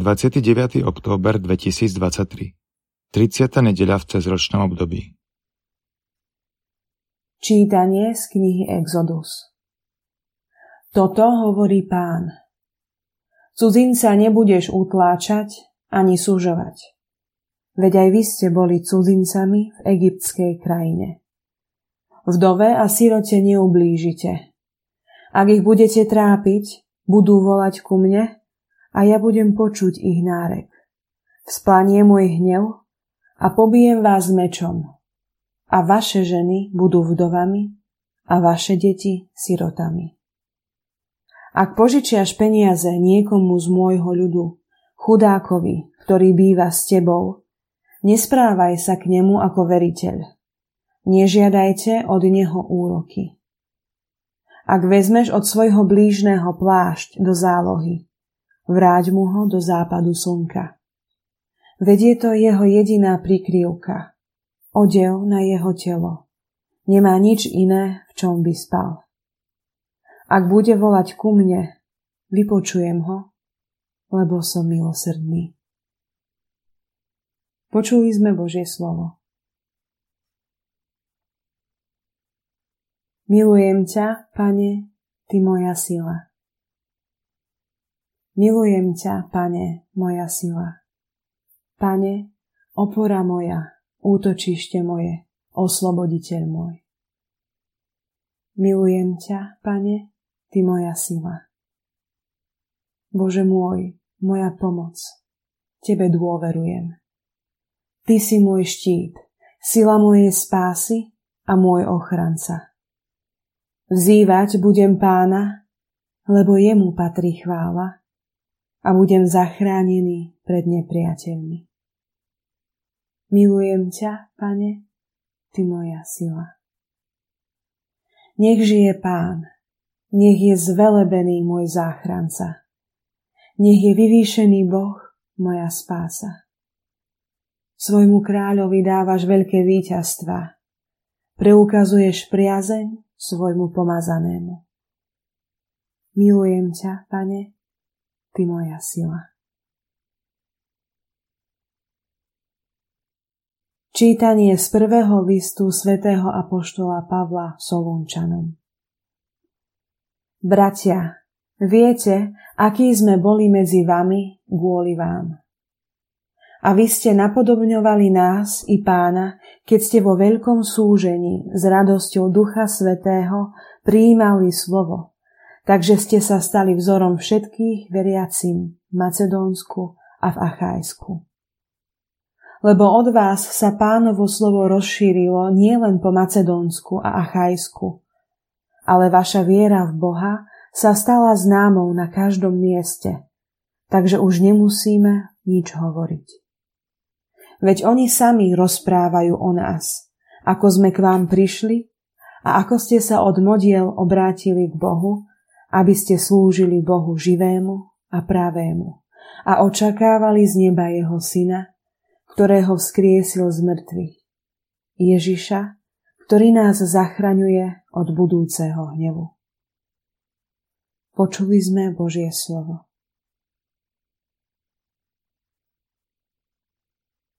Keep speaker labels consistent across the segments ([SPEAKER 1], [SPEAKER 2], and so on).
[SPEAKER 1] 29. október 2023 30. nedeľa v cezročnom období
[SPEAKER 2] Čítanie z knihy Exodus Toto hovorí pán. Cudzinca nebudeš utláčať ani súžovať. Veď aj vy ste boli cudzincami v egyptskej krajine. Vdove a sirote neublížite. Ak ich budete trápiť, budú volať ku mne a ja budem počuť ich nárek. Vzplanie môj hnev a pobijem vás mečom. A vaše ženy budú vdovami a vaše deti sirotami. Ak požičiaš peniaze niekomu z môjho ľudu, chudákovi, ktorý býva s tebou, nesprávaj sa k nemu ako veriteľ. Nežiadajte od neho úroky. Ak vezmeš od svojho blížneho plášť do zálohy, vráť mu ho do západu slnka. Vedie to jeho jediná prikryvka, odev na jeho telo. Nemá nič iné, v čom by spal. Ak bude volať ku mne, vypočujem ho, lebo som milosrdný. Počuli sme Božie slovo. Milujem ťa, Pane, Ty moja sila. Milujem ťa, pane, moja sila. Pane, opora moja, útočište moje, osloboditeľ môj. Milujem ťa, pane, ty moja sila. Bože môj, moja pomoc, tebe dôverujem. Ty si môj štít, sila mojej spásy a môj ochranca. Vzývať budem pána, lebo jemu patrí chvála a budem zachránený pred nepriateľmi. Milujem ťa, pane, ty moja sila. Nech žije pán, nech je zvelebený môj záchranca. Nech je vyvýšený Boh, moja spása. Svojmu kráľovi dávaš veľké víťazstva. Preukazuješ priazeň svojmu pomazanému. Milujem ťa, pane, Ty moja sila. Čítanie z prvého listu svätého Apoštola Pavla Solunčanom Bratia, viete, aký sme boli medzi vami kvôli vám. A vy ste napodobňovali nás i pána, keď ste vo veľkom súžení s radosťou Ducha Svetého prijímali slovo, takže ste sa stali vzorom všetkých veriacim v Macedónsku a v Achajsku. Lebo od vás sa pánovo slovo rozšírilo nielen po Macedónsku a Achajsku, ale vaša viera v Boha sa stala známou na každom mieste, takže už nemusíme nič hovoriť. Veď oni sami rozprávajú o nás, ako sme k vám prišli a ako ste sa od modiel obrátili k Bohu aby ste slúžili Bohu živému a pravému a očakávali z neba jeho syna, ktorého vzkriesil z mŕtvych. Ježiša, ktorý nás zachraňuje od budúceho hnevu. Počuli sme Božie slovo.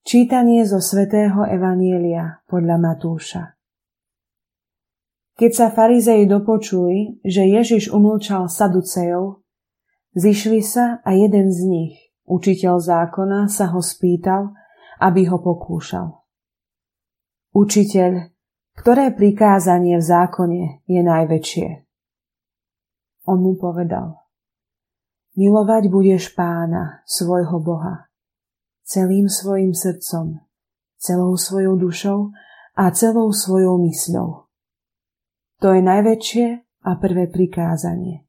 [SPEAKER 2] Čítanie zo svätého Evanielia podľa Matúša. Keď sa farizei dopočuli, že Ježiš umlčal saducejov, zišli sa a jeden z nich, učiteľ zákona, sa ho spýtal, aby ho pokúšal. Učiteľ, ktoré prikázanie v zákone je najväčšie? On mu povedal, milovať budeš pána, svojho Boha, celým svojim srdcom, celou svojou dušou a celou svojou mysľou to je najväčšie a prvé prikázanie.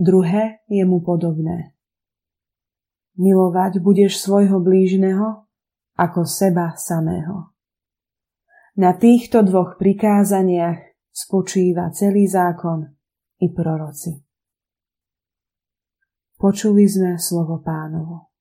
[SPEAKER 2] Druhé je mu podobné. Milovať budeš svojho blížneho ako seba samého. Na týchto dvoch prikázaniach spočíva celý zákon i proroci. Počuli sme slovo pánovo.